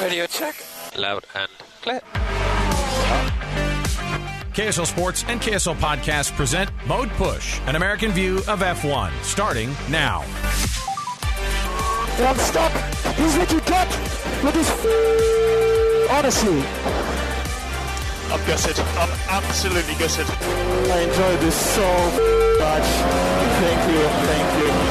Radio check. Loud and clear. KSL Sports and KSL Podcast present Mode Push, an American view of F1, starting now. And I'm stuck. This is what you get with this. Honestly, I'm gutted. I'm absolutely gutted. I enjoyed this so much. Thank you. Thank you.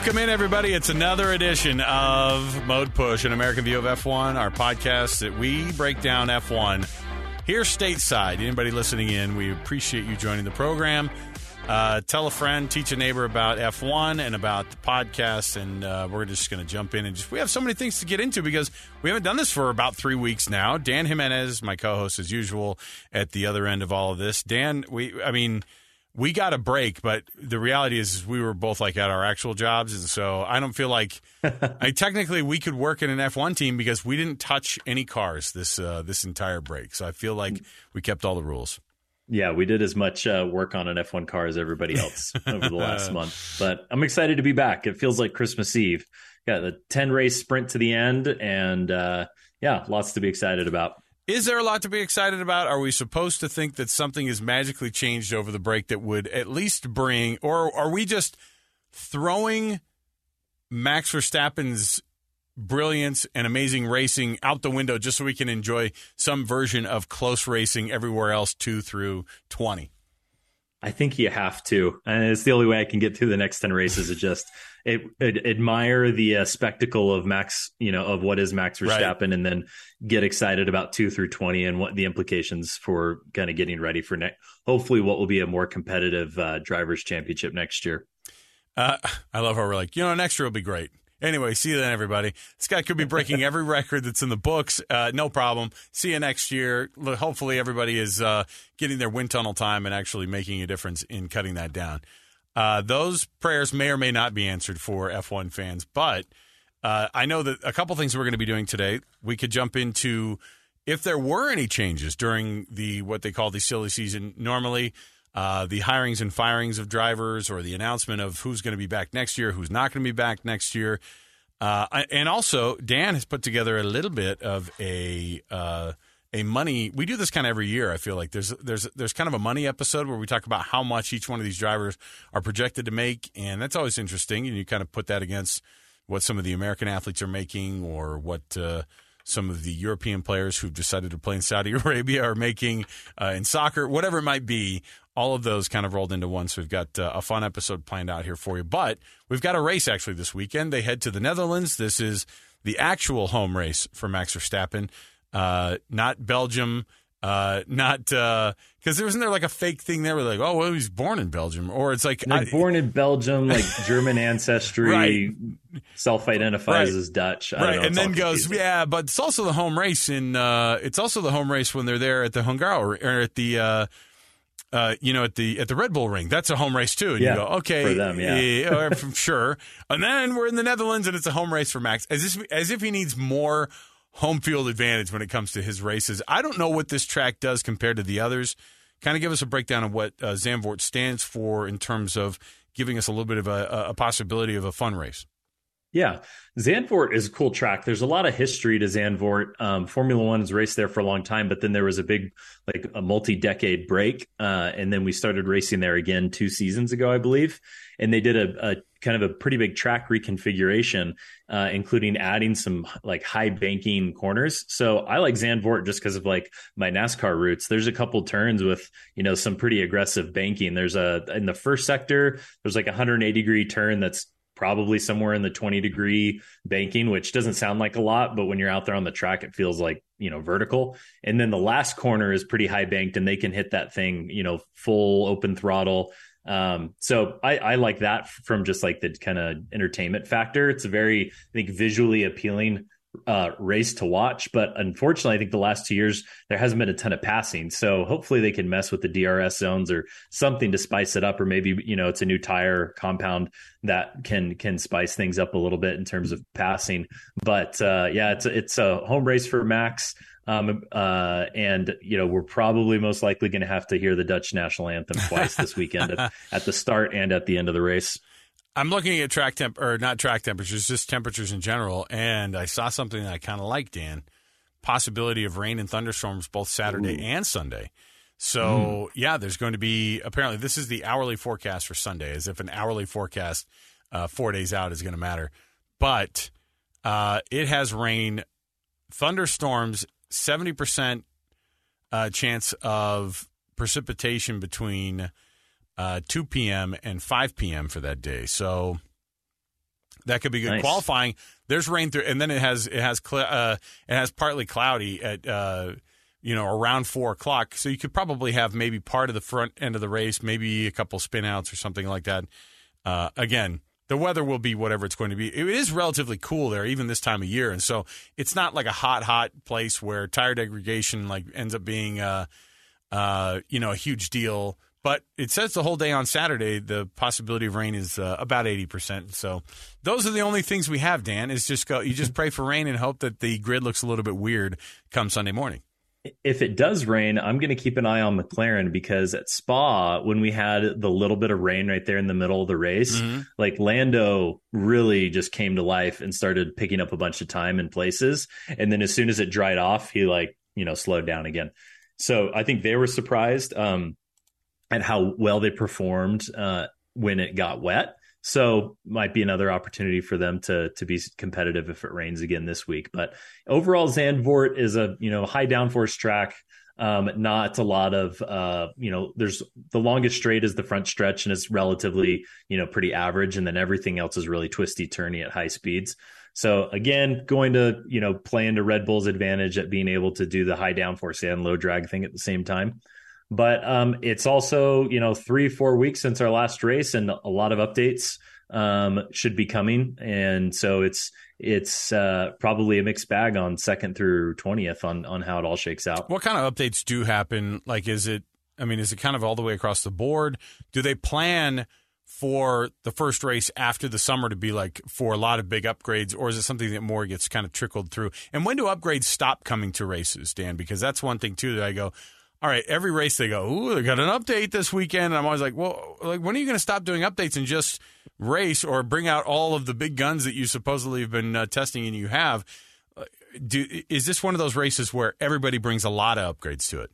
Welcome in, everybody. It's another edition of Mode Push, an American view of F1, our podcast that we break down F1 here stateside. Anybody listening in, we appreciate you joining the program. Uh, tell a friend, teach a neighbor about F1 and about the podcast, and uh, we're just going to jump in and just we have so many things to get into because we haven't done this for about three weeks now. Dan Jimenez, my co-host as usual, at the other end of all of this. Dan, we, I mean we got a break, but the reality is we were both like at our actual jobs, and so I don't feel like I technically we could work in an F1 team because we didn't touch any cars this uh, this entire break. So I feel like we kept all the rules. Yeah, we did as much uh, work on an F1 car as everybody else over the last month. But I'm excited to be back. It feels like Christmas Eve. Got the 10 race sprint to the end, and uh, yeah, lots to be excited about. Is there a lot to be excited about? Are we supposed to think that something has magically changed over the break that would at least bring, or are we just throwing Max Verstappen's brilliance and amazing racing out the window just so we can enjoy some version of close racing everywhere else two through 20? I think you have to, and it's the only way I can get through the next ten races. Is just it, it, admire the uh, spectacle of Max, you know, of what is Max Verstappen, right. and then get excited about two through twenty and what the implications for kind of getting ready for next. Hopefully, what will be a more competitive uh, drivers' championship next year. Uh, I love how we're like, you know, next year will be great. Anyway, see you then, everybody. This guy could be breaking every record that's in the books. Uh, no problem. See you next year. Hopefully, everybody is uh, getting their wind tunnel time and actually making a difference in cutting that down. Uh, those prayers may or may not be answered for F1 fans, but uh, I know that a couple things we're going to be doing today. We could jump into if there were any changes during the what they call the silly season. Normally, uh, the hirings and firings of drivers or the announcement of who's going to be back next year, who's not going to be back next year. Uh, and also, Dan has put together a little bit of a uh, a money. We do this kind of every year. I feel like there's there's there's kind of a money episode where we talk about how much each one of these drivers are projected to make, and that's always interesting. And you kind of put that against what some of the American athletes are making, or what uh, some of the European players who've decided to play in Saudi Arabia are making uh, in soccer, whatever it might be all of those kind of rolled into one. So we've got uh, a fun episode planned out here for you. But we've got a race actually this weekend. They head to the Netherlands. This is the actual home race for Max Verstappen, uh, not Belgium. Uh, not because uh, there wasn't there like a fake thing there where like oh well he's born in Belgium or it's like I, born in Belgium like German ancestry right. self-identifies right. as Dutch right know, and then goes yeah but it's also the home race in uh, it's also the home race when they're there at the Hungaro or at the uh, you know, at the at the Red Bull Ring. That's a home race too. And yeah, you go, okay, for them, yeah, sure. And then we're in the Netherlands, and it's a home race for Max, as if as if he needs more home field advantage when it comes to his races. I don't know what this track does compared to the others. Kind of give us a breakdown of what uh, Zandvoort stands for in terms of giving us a little bit of a, a possibility of a fun race. Yeah, Zandvoort is a cool track. There's a lot of history to Zandvoort. Um, Formula One has raced there for a long time, but then there was a big, like a multi-decade break, uh, and then we started racing there again two seasons ago, I believe. And they did a, a kind of a pretty big track reconfiguration, uh, including adding some like high banking corners. So I like Zandvoort just because of like my NASCAR roots. There's a couple turns with you know some pretty aggressive banking. There's a in the first sector, there's like a 180 degree turn that's probably somewhere in the 20 degree banking, which doesn't sound like a lot, but when you're out there on the track, it feels like, you know, vertical. And then the last corner is pretty high banked and they can hit that thing, you know, full open throttle. Um, so I, I like that from just like the kind of entertainment factor. It's a very, I think, visually appealing uh, race to watch. But unfortunately, I think the last two years there hasn't been a ton of passing. So hopefully they can mess with the DRS zones or something to spice it up, or maybe you know it's a new tire compound that can can spice things up a little bit in terms of passing. But uh, yeah, it's it's a home race for Max. Um, uh, and you know we're probably most likely going to have to hear the Dutch national anthem twice this weekend at, at the start and at the end of the race. I'm looking at track temp or not track temperatures, just temperatures in general, and I saw something that I kind of like, Dan. Possibility of rain and thunderstorms both Saturday Ooh. and Sunday. So mm. yeah, there's going to be apparently this is the hourly forecast for Sunday, as if an hourly forecast uh, four days out is going to matter. But uh, it has rain, thunderstorms, seventy percent uh, chance of precipitation between uh, 2 p.m. and 5 p.m. for that day. So that could be good. Nice. Qualifying, there's rain through, and then it has it has cl- uh, it has partly cloudy at uh, you know around four o'clock. So you could probably have maybe part of the front end of the race, maybe a couple spin outs or something like that. Uh, again, the weather will be whatever it's going to be. It is relatively cool there, even this time of year, and so it's not like a hot, hot place where tire degradation like ends up being, uh, uh, you know, a huge deal. But it says the whole day on Saturday, the possibility of rain is uh, about 80%. So those are the only things we have, Dan, is just go, you just pray for rain and hope that the grid looks a little bit weird come Sunday morning. If it does rain, I'm going to keep an eye on McLaren because at Spa, when we had the little bit of rain right there in the middle of the race, mm-hmm. like Lando really just came to life and started picking up a bunch of time in places. And then as soon as it dried off, he like, you know, slowed down again. So I think they were surprised. Um, and how well they performed uh, when it got wet. So might be another opportunity for them to to be competitive if it rains again this week. But overall, Zandvoort is a you know high downforce track. Um, not a lot of uh, you know. There's the longest straight is the front stretch, and it's relatively you know pretty average, and then everything else is really twisty turny at high speeds. So again, going to you know play into Red Bull's advantage at being able to do the high downforce and low drag thing at the same time. But um, it's also you know three four weeks since our last race, and a lot of updates um, should be coming, and so it's it's uh, probably a mixed bag on second through twentieth on on how it all shakes out. What kind of updates do happen? Like, is it? I mean, is it kind of all the way across the board? Do they plan? for the first race after the summer to be like for a lot of big upgrades, or is it something that more gets kind of trickled through? And when do upgrades stop coming to races, Dan? Because that's one thing too that I go, all right, every race they go, ooh, they got an update this weekend. And I'm always like, well, like when are you going to stop doing updates and just race or bring out all of the big guns that you supposedly have been uh, testing and you have? Uh, do, is this one of those races where everybody brings a lot of upgrades to it?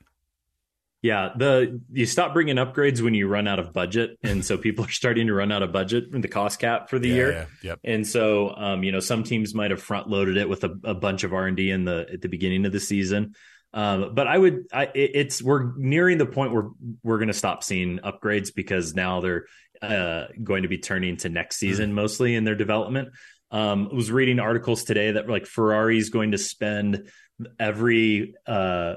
Yeah, the you stop bringing upgrades when you run out of budget, and so people are starting to run out of budget in the cost cap for the yeah, year. Yeah, yep. And so, um, you know, some teams might have front loaded it with a, a bunch of R and D in the at the beginning of the season. Um, but I would, I, it's we're nearing the point where we're going to stop seeing upgrades because now they're uh, going to be turning to next season mm-hmm. mostly in their development. Um, I was reading articles today that like Ferrari's going to spend every uh,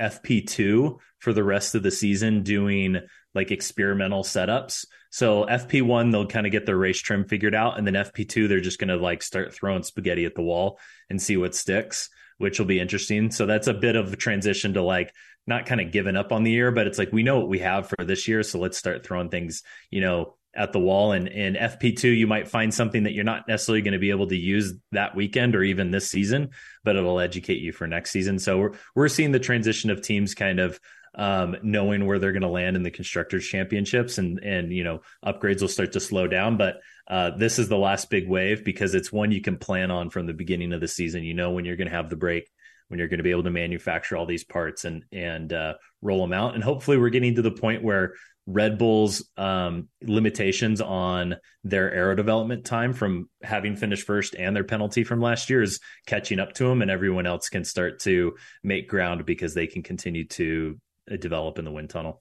FP2 for the rest of the season doing like experimental setups. So FP1 they'll kind of get their race trim figured out, and then FP2 they're just going to like start throwing spaghetti at the wall and see what sticks which will be interesting. So that's a bit of a transition to like not kind of giving up on the year, but it's like we know what we have for this year, so let's start throwing things, you know, at the wall. And in FP2, you might find something that you're not necessarily going to be able to use that weekend or even this season, but it'll educate you for next season. So we're we're seeing the transition of teams kind of um, knowing where they're going to land in the constructors championships and and you know upgrades will start to slow down but uh, this is the last big wave because it's one you can plan on from the beginning of the season you know when you're going to have the break when you're going to be able to manufacture all these parts and and uh, roll them out and hopefully we're getting to the point where Red Bull's um, limitations on their aero development time from having finished first and their penalty from last year is catching up to them, and everyone else can start to make ground because they can continue to uh, develop in the wind tunnel.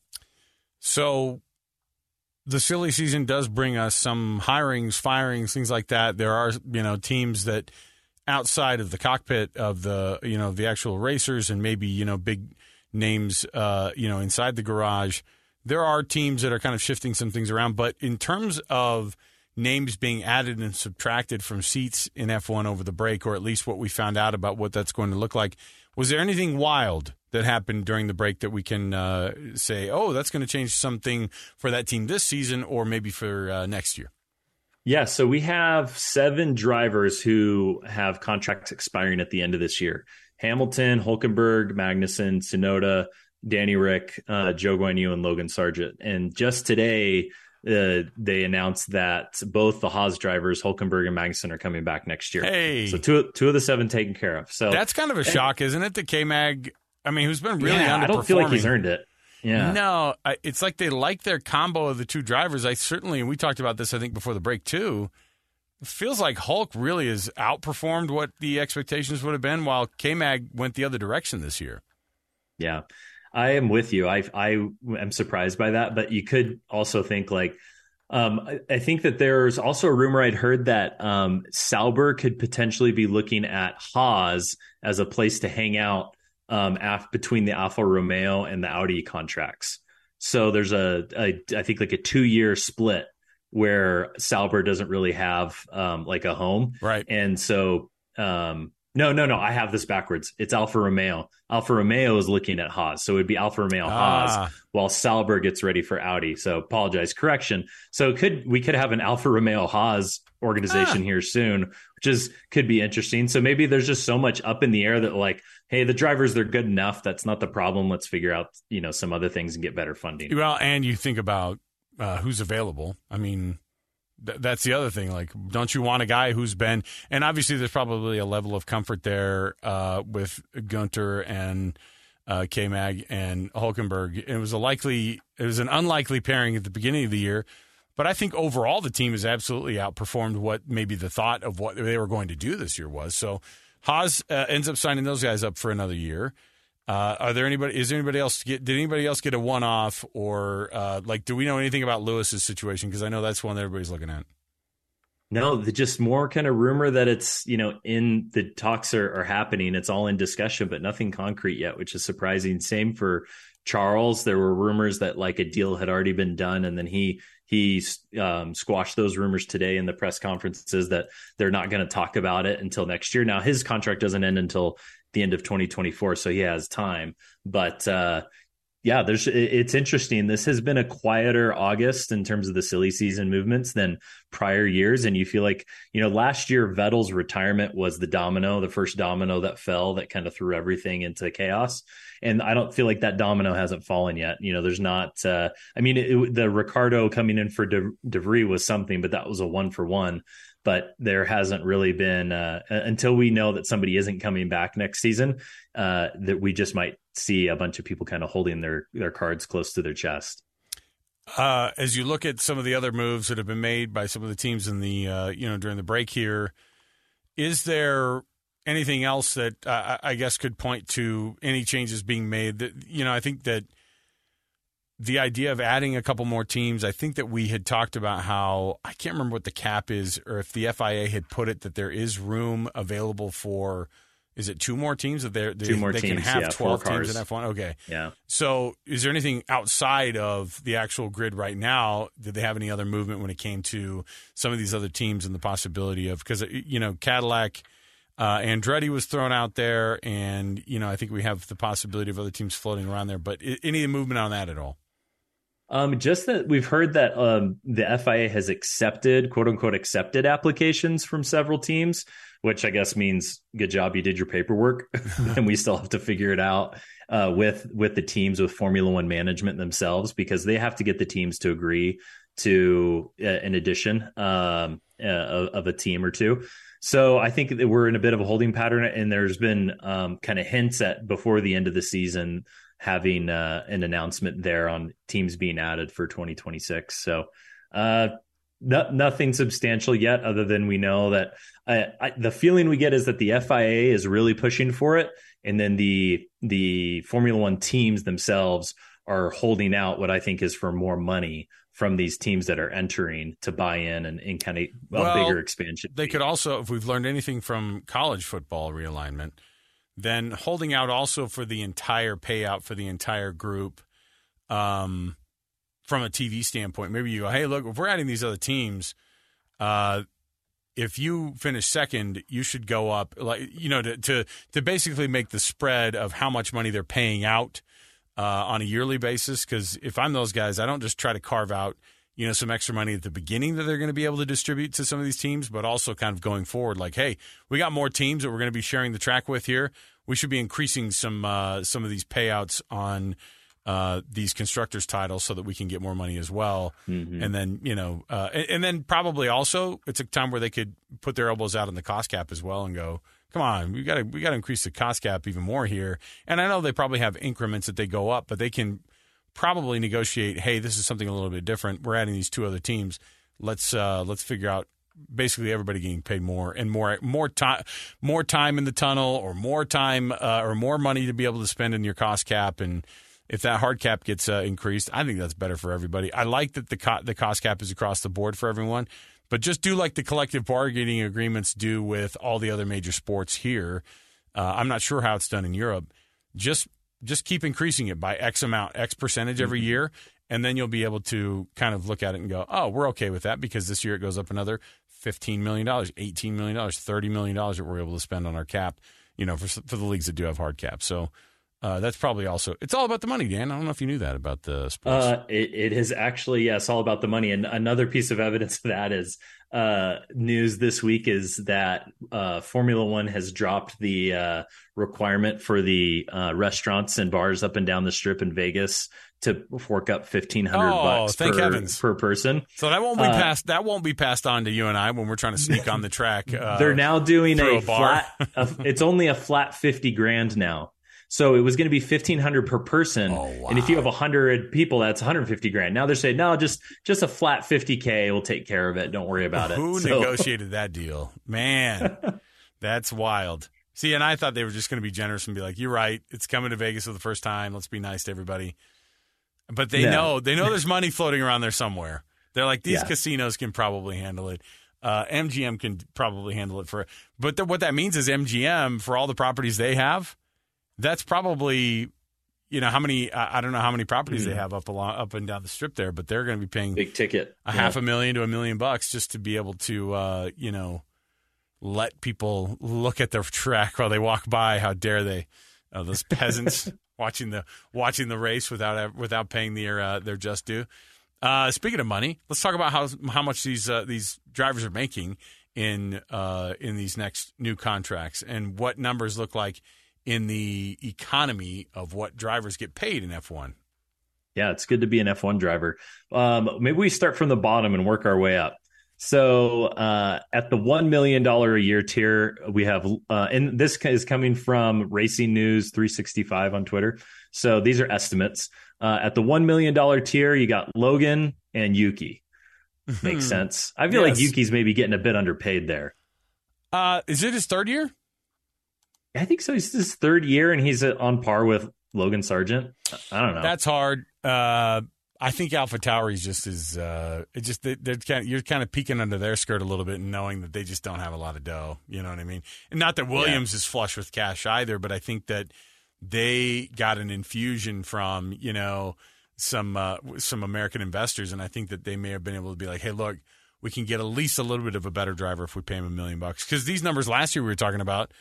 So the silly season does bring us some hirings, firings, things like that. There are, you know, teams that outside of the cockpit of the, you know, the actual racers and maybe, you know, big names, uh, you know, inside the garage. There are teams that are kind of shifting some things around. But in terms of names being added and subtracted from seats in F1 over the break, or at least what we found out about what that's going to look like. Was there anything wild that happened during the break that we can uh, say, oh, that's going to change something for that team this season or maybe for uh, next year? Yeah, so we have seven drivers who have contracts expiring at the end of this year. Hamilton, Hulkenberg, Magnussen, Tsunoda, Danny Rick, uh, Zhou Guanyu, and Logan Sargeant. And just today, uh, they announced that both the Haas drivers, Hulkenberg and Magnussen, are coming back next year. Hey, so two two of the seven taken care of. So that's kind of a shock, isn't it? The K Mag, I mean, who's been really yeah, underperforming. I don't feel like he's earned it. Yeah. No, I, it's like they like their combo of the two drivers. I certainly, and we talked about this, I think, before the break too. Feels like Hulk really has outperformed what the expectations would have been, while K Mag went the other direction this year. Yeah, I am with you. I I am surprised by that, but you could also think like. Um, I, I, think that there's also a rumor I'd heard that um, Sauber could potentially be looking at Haas as a place to hang out um, af- between the Alfa Romeo and the Audi contracts. So there's a, a I think like a two year split where Sauber doesn't really have um, like a home, right? And so um, no, no, no, I have this backwards. It's Alfa Romeo. Alfa Romeo is looking at Haas, so it'd be Alfa Romeo ah. Haas while Sauber gets ready for Audi. So apologize, correction. So could we could have an Alfa Romeo Haas organization ah. here soon, which is could be interesting. So maybe there's just so much up in the air that like hey, the drivers they're good enough. That's not the problem. Let's figure out you know some other things and get better funding. Well, and you think about uh, who's available. I mean, th- that's the other thing. Like, don't you want a guy who's been? And obviously, there's probably a level of comfort there uh, with Guenther and. Uh, K Mag and Hulkenberg. It was a likely, it was an unlikely pairing at the beginning of the year, but I think overall the team has absolutely outperformed what maybe the thought of what they were going to do this year was. So Haas uh, ends up signing those guys up for another year. Uh, are there anybody? Is there anybody else? Get, did anybody else get a one off, or uh, like, do we know anything about Lewis's situation? Because I know that's one that everybody's looking at. No, the, just more kind of rumor that it's you know in the talks are, are happening. It's all in discussion, but nothing concrete yet, which is surprising. Same for Charles. There were rumors that like a deal had already been done, and then he he um, squashed those rumors today in the press conferences that they're not going to talk about it until next year. Now his contract doesn't end until the end of 2024, so he has time. But uh, yeah, there's it's interesting. This has been a quieter August in terms of the silly season movements than prior years, and you feel like you know last year Vettel's retirement was the domino, the first domino that fell that kind of threw everything into chaos and I don't feel like that domino hasn't fallen yet. You know, there's not. Uh, I mean, it, the Ricciardo coming in for De, was something, but that was a one for one. But there hasn't really been uh, until we know that somebody isn't coming back next season. Uh, that we just might see a bunch of people kind of holding their their cards close to their chest. Uh, as you look at some of the other moves that have been made by some of the teams in the uh, you know during the break here, is there anything else that uh, I guess could point to any changes being made? That you know, I think that the idea of adding a couple more teams. I think that we had talked about how I can't remember what the cap is, or if the FIA had put it that there is room available for. Is it two more teams that they're, they, two more they teams, can have yeah, twelve teams in F one? Okay, yeah. So, is there anything outside of the actual grid right now? Did they have any other movement when it came to some of these other teams and the possibility of because you know Cadillac uh, Andretti was thrown out there, and you know I think we have the possibility of other teams floating around there. But any movement on that at all? Um, just that we've heard that um, the FIA has accepted, quote unquote, accepted applications from several teams, which I guess means good job, you did your paperwork, and we still have to figure it out uh, with with the teams with Formula One management themselves because they have to get the teams to agree to uh, an addition um, uh, of a team or two. So I think that we're in a bit of a holding pattern, and there's been um, kind of hints at before the end of the season having uh, an announcement there on teams being added for 2026. So uh, no, nothing substantial yet, other than we know that I, I, the feeling we get is that the FIA is really pushing for it, and then the the Formula One teams themselves are holding out what I think is for more money from these teams that are entering to buy in and, and kind of a bigger expansion. They could also, if we've learned anything from college football realignment, then holding out also for the entire payout for the entire group um, from a TV standpoint. Maybe you go, hey, look, if we're adding these other teams, uh, if you finish second, you should go up like you know to to, to basically make the spread of how much money they're paying out uh, on a yearly basis. Because if I'm those guys, I don't just try to carve out you know some extra money at the beginning that they're going to be able to distribute to some of these teams, but also kind of going forward. Like, hey, we got more teams that we're going to be sharing the track with here. We should be increasing some uh, some of these payouts on uh, these constructors titles so that we can get more money as well. Mm-hmm. And then you know, uh, and, and, then probably also it's a time where they could put their elbows out on the cost cap as well and go, come on, we got to we got to increase the cost cap even more here. And I know they probably have increments that they go up, but they can probably negotiate. Hey, this is something a little bit different. We're adding these two other teams. Let's uh, let's figure out basically everybody getting paid more and more more time more time in the tunnel or more time uh, or more money to be able to spend in your cost cap and if that hard cap gets uh, increased, I think that's better for everybody. I like that the co- the cost cap is across the board for everyone, but just do like the collective bargaining agreements do with all the other major sports here. Uh, I'm not sure how it's done in Europe. Just just keep increasing it by X amount, X percentage every mm-hmm. year, and then you'll be able to kind of look at it and go, oh, we're okay with that because this year it goes up another $15 million, $18 million, $30 million that we're able to spend on our cap, you know, for, for the leagues that do have hard caps. So uh, that's probably also it's all about the money, Dan. I don't know if you knew that about the sports. Uh, it, it is actually yes, all about the money. And another piece of evidence of that is uh, news this week is that uh, Formula One has dropped the uh, requirement for the uh, restaurants and bars up and down the strip in Vegas to fork up fifteen hundred oh, bucks thank per, heavens. per person. So that won't be passed. That won't be passed on to you and I when we're trying to sneak on the track. they're now doing a, a flat. a, it's only a flat fifty grand now. So it was going to be fifteen hundred per person, oh, wow. and if you have hundred people, that's one hundred fifty grand. Now they're saying no, just just a flat fifty k will take care of it. Don't worry about it. Who so. negotiated that deal? Man, that's wild. See, and I thought they were just going to be generous and be like, "You're right. It's coming to Vegas for the first time. Let's be nice to everybody." But they no. know they know there's money floating around there somewhere. They're like these yeah. casinos can probably handle it. Uh, MGM can probably handle it for. But what that means is MGM for all the properties they have that's probably you know how many I, I don't know how many properties mm-hmm. they have up along up and down the strip there, but they're going to be paying big ticket a yeah. half a million to a million bucks just to be able to uh, you know let people look at their track while they walk by. How dare they? Uh, those peasants watching the watching the race without without paying their uh, their just due. Uh, speaking of money, let's talk about how how much these uh, these drivers are making in uh, in these next new contracts and what numbers look like in the economy of what drivers get paid in F1. Yeah, it's good to be an F1 driver. Um, maybe we start from the bottom and work our way up. So uh, at the $1 million a year tier, we have, uh, and this is coming from Racing News 365 on Twitter. So these are estimates. Uh, at the $1 million tier, you got Logan and Yuki. Makes sense. I feel yes. like Yuki's maybe getting a bit underpaid there. Uh, is it his third year? I think so. He's his third year, and he's on par with Logan Sargeant. I don't know. That's hard. Uh, I think AlphaTauri's just is. Uh, it just they, are kind of, you're kind of peeking under their skirt a little bit and knowing that they just don't have a lot of dough. You know what I mean? And not that Williams yeah. is flush with cash either, but I think that they got an infusion from you know some uh, some American investors, and I think that they may have been able to be like, hey, look. We can get at least a little bit of a better driver if we pay him a million bucks. Because these numbers last year we were talking about,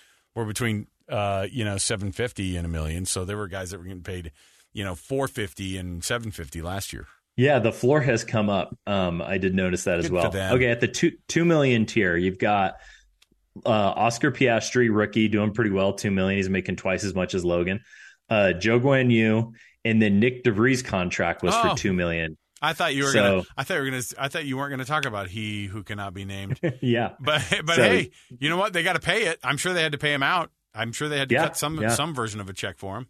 were between uh, you know seven fifty and a million. So there were guys that were getting paid, you know, four fifty and seven fifty last year. Yeah, the floor has come up. Um, I did notice that Good as well. Okay, at the two two million tier, you've got uh, Oscar Piastri, rookie, doing pretty well. Two million. He's making twice as much as Logan. Uh, Zhou Guanyu, and then Nick de Vries' contract was oh. for two million. I thought you were so, gonna. I thought you were gonna. I thought you weren't gonna talk about he who cannot be named. yeah, but but so, hey, you know what? They got to pay it. I'm sure they had to pay him out. I'm sure they had to yeah, cut some yeah. some version of a check for him.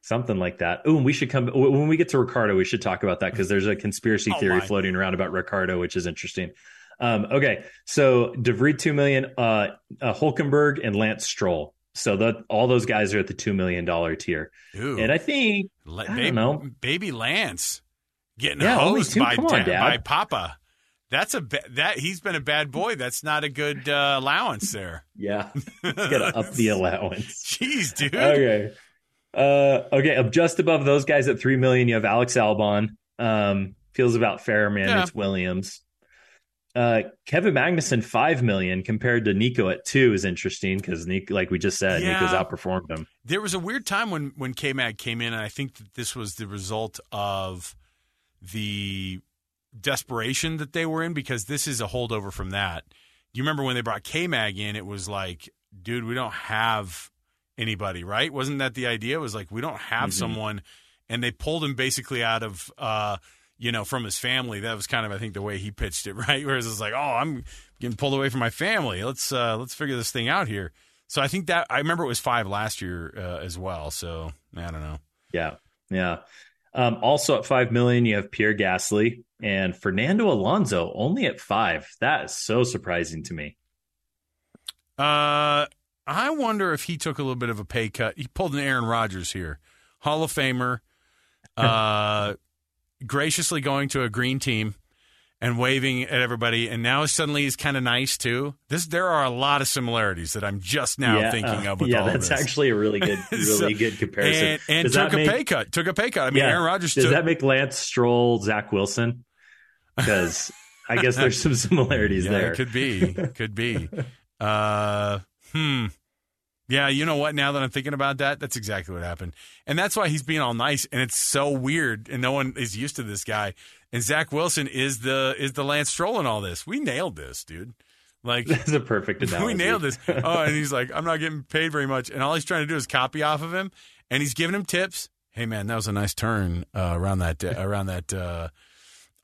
Something like that. Oh, we should come when we get to Ricciardo. We should talk about that because there's a conspiracy oh, theory floating around about Ricciardo, which is interesting. Um, okay, so De two million, uh, uh, Hulkenberg and Lance Stroll. So that all those guys are at the two million dollar tier. Ooh. And I think I don't know, baby Lance getting yeah, hosed by, on, by Papa. That's a ba- that he's been a bad boy. That's not a good uh, allowance there. yeah, gotta up the allowance. Jeez, dude. Okay, uh, okay. Just above those guys at three million, you have Alex Albon. Um, feels about fair, man. Yeah. It's Williams. Uh, Kevin Magnussen five million compared to Nico at two is interesting because Nico, like we just said, Yeah. Nico's outperformed him. There was a weird time when when K Mag came in, and I think that this was the result of the desperation that they were in because this is a holdover from that. Do You remember when they brought K Mag in? It was like, dude, we don't have anybody, right? Wasn't that the idea? It was like we don't have someone, and they pulled him basically out of. uh you know, from his family, that was kind of, I think, the way he pitched it, right? Whereas it's like, oh, I'm getting pulled away from my family. Let's uh, let's figure this thing out here. So I think that I remember it was five last year uh, as well. So I don't know. Yeah, yeah. Um, also at five million, you have Pierre Gasly and Fernando Alonso only at five. That is so surprising to me. Uh, I wonder if he took a little bit of a pay cut. He pulled an Aaron Rodgers here, Hall of Famer, uh, graciously going to a green team and waving at everybody, and now suddenly he's kind of nice too. This there are a lot of similarities that I'm just now yeah, thinking uh, of. With yeah, that's this. actually a really good, really So- good comparison. and, and took a make- pay cut. Took a pay cut. I mean, Yeah. Aaron Rodgers Does took. that make Lance Stroll Zach Wilson? Because I guess there's some similarities yeah, there. it could be. Could be. Uh, hmm. Yeah, you know what? Now that I'm thinking about that, that's exactly what happened, and that's why he's being all nice. And it's so weird, and no one is used to this guy. And Zach Wilson is the is the Lance Stroll in all this. We nailed this, dude. Like That's a perfect analogy. we nailed this. Oh, and he's like, I'm not getting paid very much, and all he's trying to do is copy off of him, and he's giving him tips. Hey, man, that was a nice turn uh, around that uh, around that uh,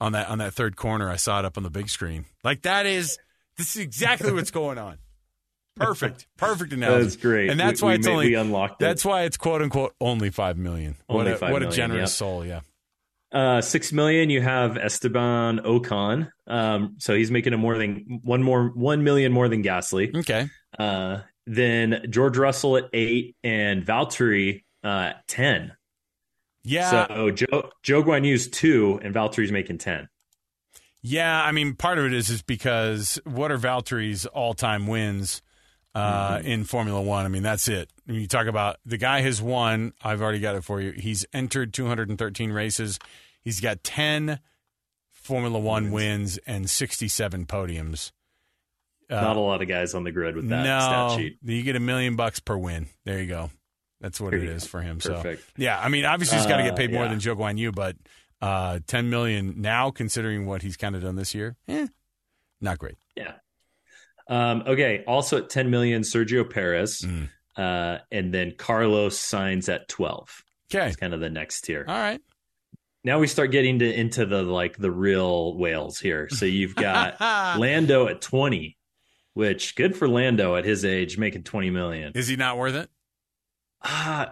on that on that third corner. I saw it up on the big screen. Like that is this is exactly what's going on. Perfect, perfect analogy. That's great. and that's We- why we it's ma- only we unlocked it. That's why it's quote unquote only five million. Only what a, what a generous soul. Yeah. Uh, six million. You have Esteban Ocon. Um, so he's making a more than one more one million more than Gasly. Okay. Uh, then George Russell at eight and Valtteri uh, at ten. Yeah. So Joe Zhou Guanyu's two and Valtteri's making ten. Yeah, I mean, part of it is is because what are Valtteri's all time wins uh, Mm-hmm. in Formula One? I mean, that's it. When you talk about the guy has won, I've already got it for you. He's entered 213 races. He's got 10 Formula One wins and 67 podiums. Uh, Not a lot of guys on the grid with that no, stat sheet. you get a million bucks per win. There you go. That's what There it is for him. Perfect. So yeah, I mean, obviously he's got to get Uh, paid more yeah. than Zhou Guanyu, but uh, 10 million now, considering what he's kind of done this year, eh, not great. Yeah. Um, okay. Also at 10 million, Sergio Perez. Mm. Uh, and then Carlos Sainz at 12. Okay, It's kind of the next tier. all right. Now we start getting to, into the like the real whales here. So you've got Lando at 20, which good for Lando at his age, making 20 million. Is he not worth it? Uh,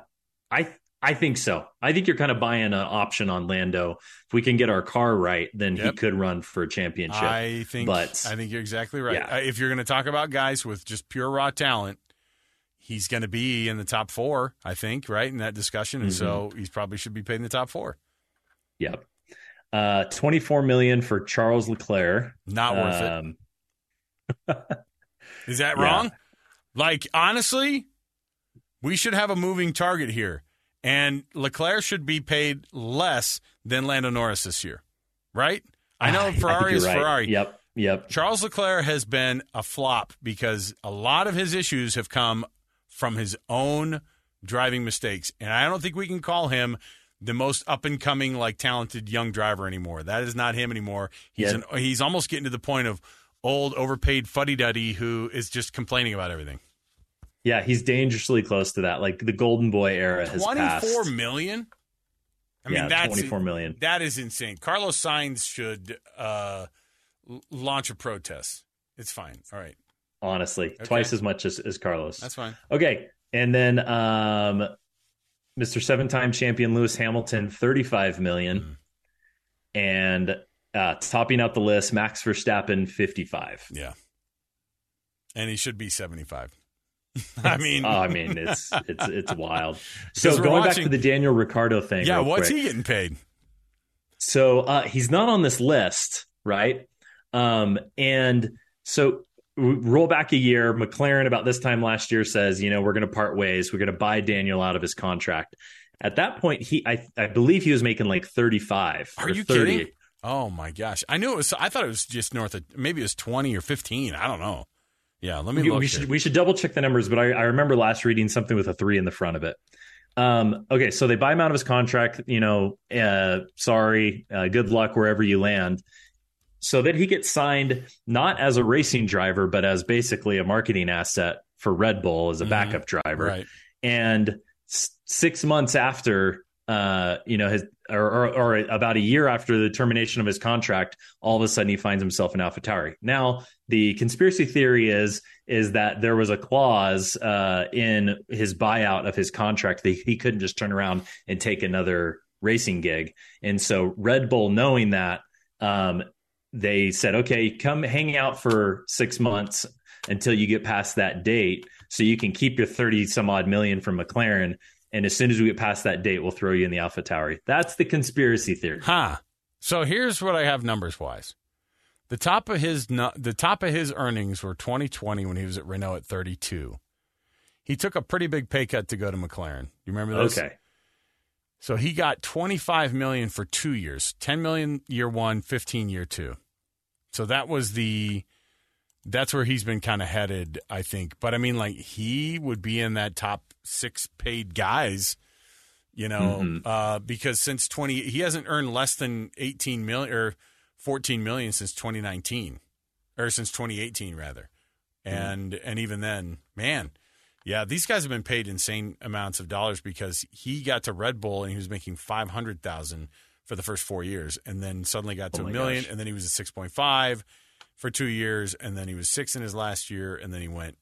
I I think so. I think you're kind of buying an option on Lando. If we can get our car right, then he could run for a championship. I think. but- I think you're exactly right. Yeah. Uh, if you're going to talk about guys with just pure raw talent, he's going to be in the top four. I think, right in that discussion, and so Mm-hmm. he probably should be paid in the top four. Yep. Uh, 24 million for Charles Leclerc. Not worth it. Um, Is that Yeah. wrong? Like, honestly, we should have a moving target here. And Leclerc should be paid less than Lando Norris this year, right? I know I Ferrari you're is right. Ferrari. Yep. Yep. Charles Leclerc has been a flop because a lot of his issues have come from his own driving mistakes. And I don't think we can call him the most up and coming, like talented young driver anymore. That is not him anymore. He's Yeah. an, he's almost getting to the point of old, overpaid fuddy duddy who is just complaining about everything. Yeah, he's dangerously close to that. Like the golden boy era has Twenty passed. four million. I mean, that's 24 million. That is insane. Carlos Sainz should uh, l- launch a protest. It's fine. All right, Honestly, Okay. twice as much as, as Carlos. that's fine. Okay. And then um, Mr. Seven time champion Lewis Hamilton, 35 million. Mm. And uh, topping out the list, Max Verstappen, 55. Yeah. And he should be 75. I mean, Oh, I mean, it's it's it's wild. So going back to the Daniel Ricciardo thing. yeah, what's quick. he getting paid? So uh, he's not on this list, right? Um, and so roll back a year. McLaren about this time last year says, you know, we're going to part ways. We're going to buy Daniel out of his contract. At that point, he I, I believe he was making like thirty five. Are you kidding? Oh my gosh! I knew it was. I thought it was just north of maybe it was twenty or fifteen. I don't know. Yeah, let me we, we should we should double check the numbers, but I, I remember last reading something with a three in the front of it. Um, okay, so they buy him out of his contract. You know, uh, sorry, uh, good luck wherever you land. So that he gets signed not as a racing driver, but as basically a marketing asset for Red Bull as a Mhm. backup driver. right. And s- six months after, uh, you know, his or, or, or about a year after the termination of his contract, all of a sudden he finds himself in AlphaTauri. Now, the conspiracy theory is is that there was a clause uh, in his buyout of his contract that he couldn't just turn around and take another racing gig, and so Red Bull, knowing that, um, they said, "Okay, come hang out for six months until you get past that date, so you can keep your thirty some odd million from McLaren." And as soon as we get past that date, we'll throw you in the AlphaTauri. That's the conspiracy theory. Huh. So here's what I have numbers wise. The top of his the top of his earnings were 2020 when he was at Renault at 32. He took a pretty big pay cut to go to McLaren. You remember this? Okay. So he got 25 million for 2 years. 10 million year 1, 15 year 2. So that was the that's where he's been kind of headed, I think. But I mean like he would be in that top 6 paid guys, you know, Mhm. uh, because since 20 he hasn't earned less than 18 million or 14 million since 2019 or since 2018 rather. And and even then, man, yeah, these guys have been paid insane amounts of dollars because he got to Red Bull and he was making 500,000 for the first 4 years and then suddenly got to Oh a million gosh. and then he was at 6.5 for 2 years and then he was 6 in his last year and then he went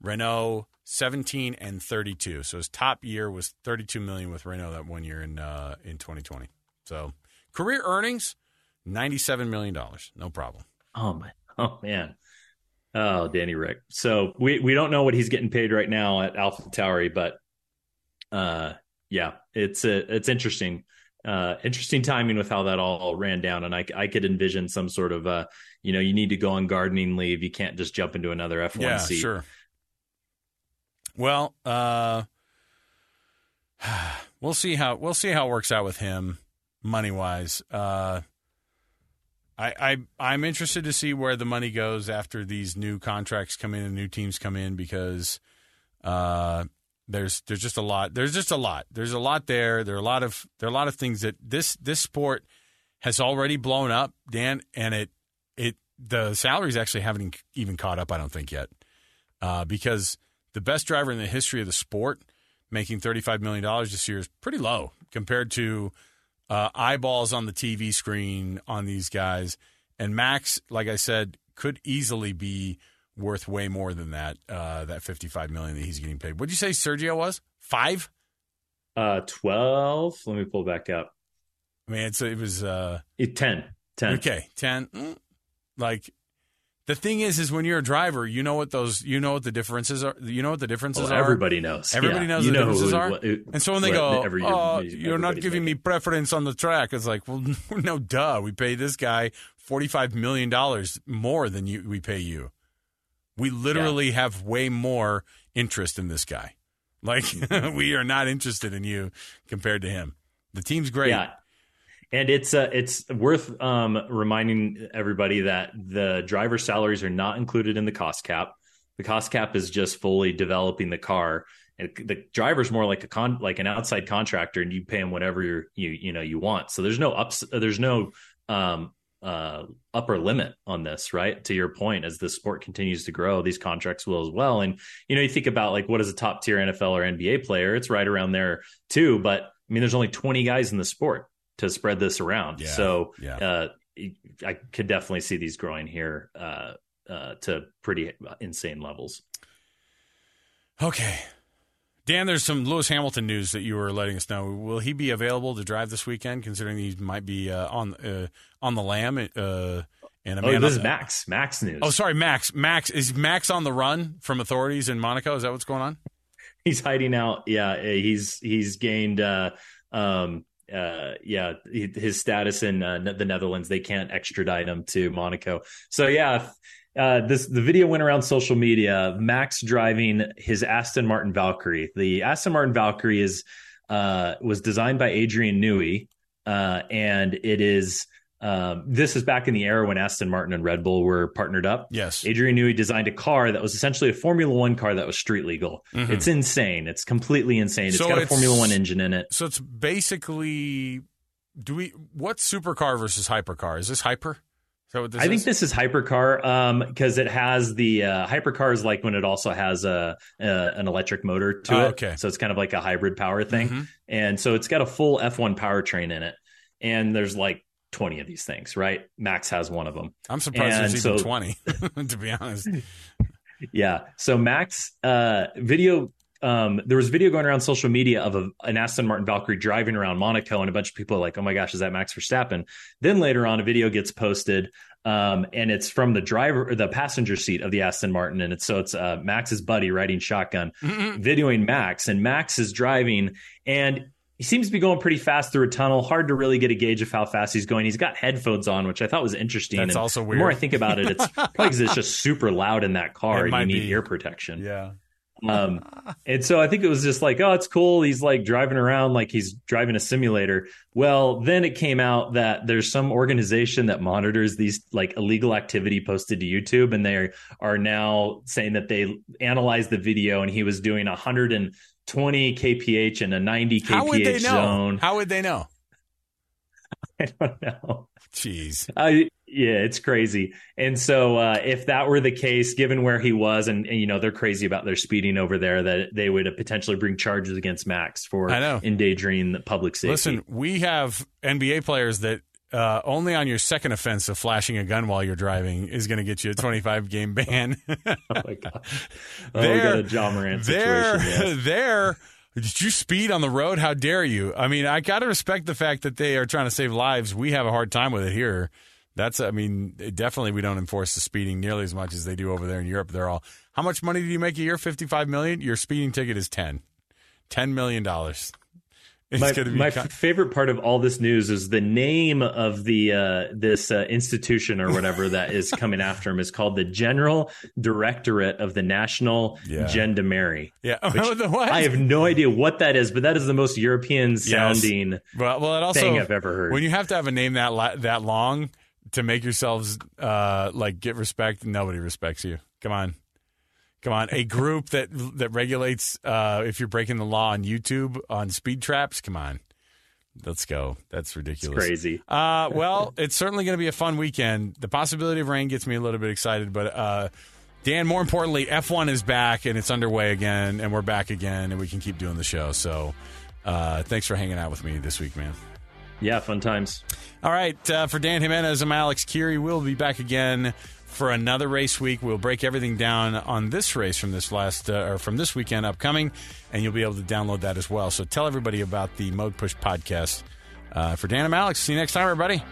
Renault 17 and 32. So his top year was 32 million with Renault that one year in uh, in 2020. So career earnings 97 million dollars. No problem. Oh my. Oh man. Oh, Danny Rick. So we we don't know what he's getting paid right now at AlphaTauri, but uh, yeah, it's a, it's interesting. Uh, interesting timing with how that all ran down, and I I could envision some sort of uh, you know, you need to go on gardening leave. You can't just jump into another F one yeah, seat. sure. Well, uh, we'll see how we'll see how it works out with him money wise. Uh, I, I I'm interested to see where the money goes after these new contracts come in and new teams come in because uh, there's there's just a lot there's just a lot. There's a lot there. There are a lot of there are a lot of things that this this sport has already blown up Dan and it it the salaries actually haven't even caught up I don't think yet. Uh, because the best driver in the history of the sport making $35 million this year is pretty low compared to uh, eyeballs on the TV screen on these guys. And Max, like I said, could easily be worth way more than that, uh, that 55 million that he's getting paid. What did you say Sergio was? Five? Uh, twelve. Let me pull back up. I mean, it's, it was, uh, It, ten. Ten. okay, 10. Mm. Like, the thing is, is when you're a driver, you know what those, you know what the differences are. You know what the differences Well, are. everybody knows. Everybody Yeah. knows you the know differences who- are. what- who- And so when they go, every- oh, you're not giving me preference on the track, it's like, well, no, duh. We pay this guy $45 million more than you, we pay you. We literally have way more interest in this guy. Like, we are not interested in you compared to him. The team's great. Yeah. And it's uh, it's worth um, reminding everybody that the driver salaries are not included in the cost cap. The cost cap is just fully developing the car, and the driver's more like a con like an outside contractor, and you pay him whatever you you you know you want. So there's no ups, there's no um, uh, upper limit on this, right? To your point, as the sport continues to grow, these contracts will as well. And you know, you think about like what is a top tier NFL or NBA player? It's right around there too. But I mean, there's only 20 guys in the sport to spread this around. Yeah, so yeah. uh, I could definitely see these growing here uh, uh, to pretty insane levels. Okay. Dan, there's some Lewis Hamilton news that you were letting us know. Will he be available to drive this weekend, considering he might be uh, on uh, on the lam? Uh, and Oh, this is Max. Max news. Oh, sorry, Max. Max is Max on the run from authorities in Monaco. Is that what's going on? he's hiding out. Yeah, he's he's gained. Uh, um, uh, yeah, his status in uh, the Netherlands. They can't extradite him to Monaco. So yeah, uh, this the video went around social media. Max driving his Aston Martin Valkyrie. The Aston Martin Valkyrie is uh, was designed by Adrian Newey, uh, and it is. Um, this is back in the era when Aston Martin and Red Bull were partnered up. Yes. Adrian Newey designed a car that was essentially a Formula One car that was street legal. It's insane. It's completely insane. It's Mm-hmm. So got a it's- Formula One engine in it. So it's basically, do we? What's supercar versus hypercar? Is this hyper? Is that what this I think is? this is hypercar because it has the uh, hypercar is like when it also has a, a an electric motor to Oh, it. okay. So it's kind of like a hybrid power thing, Mhm. and so it's got a full F1 powertrain in it. And there's like 20 of these things, right? Max has one of them. I'm surprised and there's even 20, to be honest. Yeah. So Max uh video um there was video going around social media of a, an Aston Martin Valkyrie driving around Monaco and a bunch of people are like, "Oh my gosh, is that Max Verstappen?" Then later on a video gets posted um and it's from the driver the passenger seat of the Aston Martin and it's so it's uh Max's buddy riding shotgun videoing Max and Max is driving and he seems to be going pretty fast through a tunnel. Hard to really get a gauge of how fast he's going. He's got headphones on, which I thought was interesting. That's and also weird. The more I think about it, it's probably because it's just super loud in that car It and you need be. ear protection. Yeah. Um, and so I think it was just like, oh, it's cool. He's like driving around like he's driving a simulator. Well, then it came out that there's some organization that monitors these like illegal activity posted to YouTube, and they are now saying that they analyzed the video and he was doing 120 kph in a 90 kph How would they know? zone. How would they know? I don't know. Jeez. I yeah, it's crazy. And so uh, if that were the case, given where he was, and, and you know they're crazy about their speeding over there, that they would potentially bring charges against Max for I know. endangering the public safety. Listen, we have NBA players that uh, only on your second offense of flashing a gun while you're driving is going to get you a 25 game ban. oh my god, oh, we got a Ja Morant there, situation. Yes. there. Did you speed on the road? How dare you? I mean, I got to respect the fact that they are trying to save lives. We have a hard time with it here. That's, I mean, definitely we don't enforce the speeding nearly as much as they do over there in Europe. They're all, how much money do you make a year? 55 million? Your speeding ticket is 10. $10 million. It's My, be my con- favorite part of all this news is the name of the uh, this uh, institution or whatever that is coming after him is called the General Directorate of the National Yeah. Gendarmerie. yeah. what? I have no idea what that is, but that is the most European sounding Well, well, it also thing I've ever heard. when you have to have a name that la- that long to make yourselves uh, like get respect, nobody respects you. Come on, come on. A group that that regulates uh, if you're breaking the law on YouTube on speed traps. Come on, let's go. That's it's ridiculous. crazy. Uh, well, it's certainly going to be a fun weekend. The possibility of rain gets me a little bit excited, but uh, Dan, more importantly, F1 is back and it's underway again, and we're back again, and we can keep doing the show. So, uh, thanks for hanging out with me this week, man. Yeah, fun times. All right. Uh, for Dan Jimenez, I'm Alex Kirry. We'll be back again for another race week. We'll break everything down on this race from this last uh, or from this weekend upcoming, and you'll be able to download that as well. So tell everybody about the Mode Push podcast. Uh, for Dan and Alex, see you next time, everybody.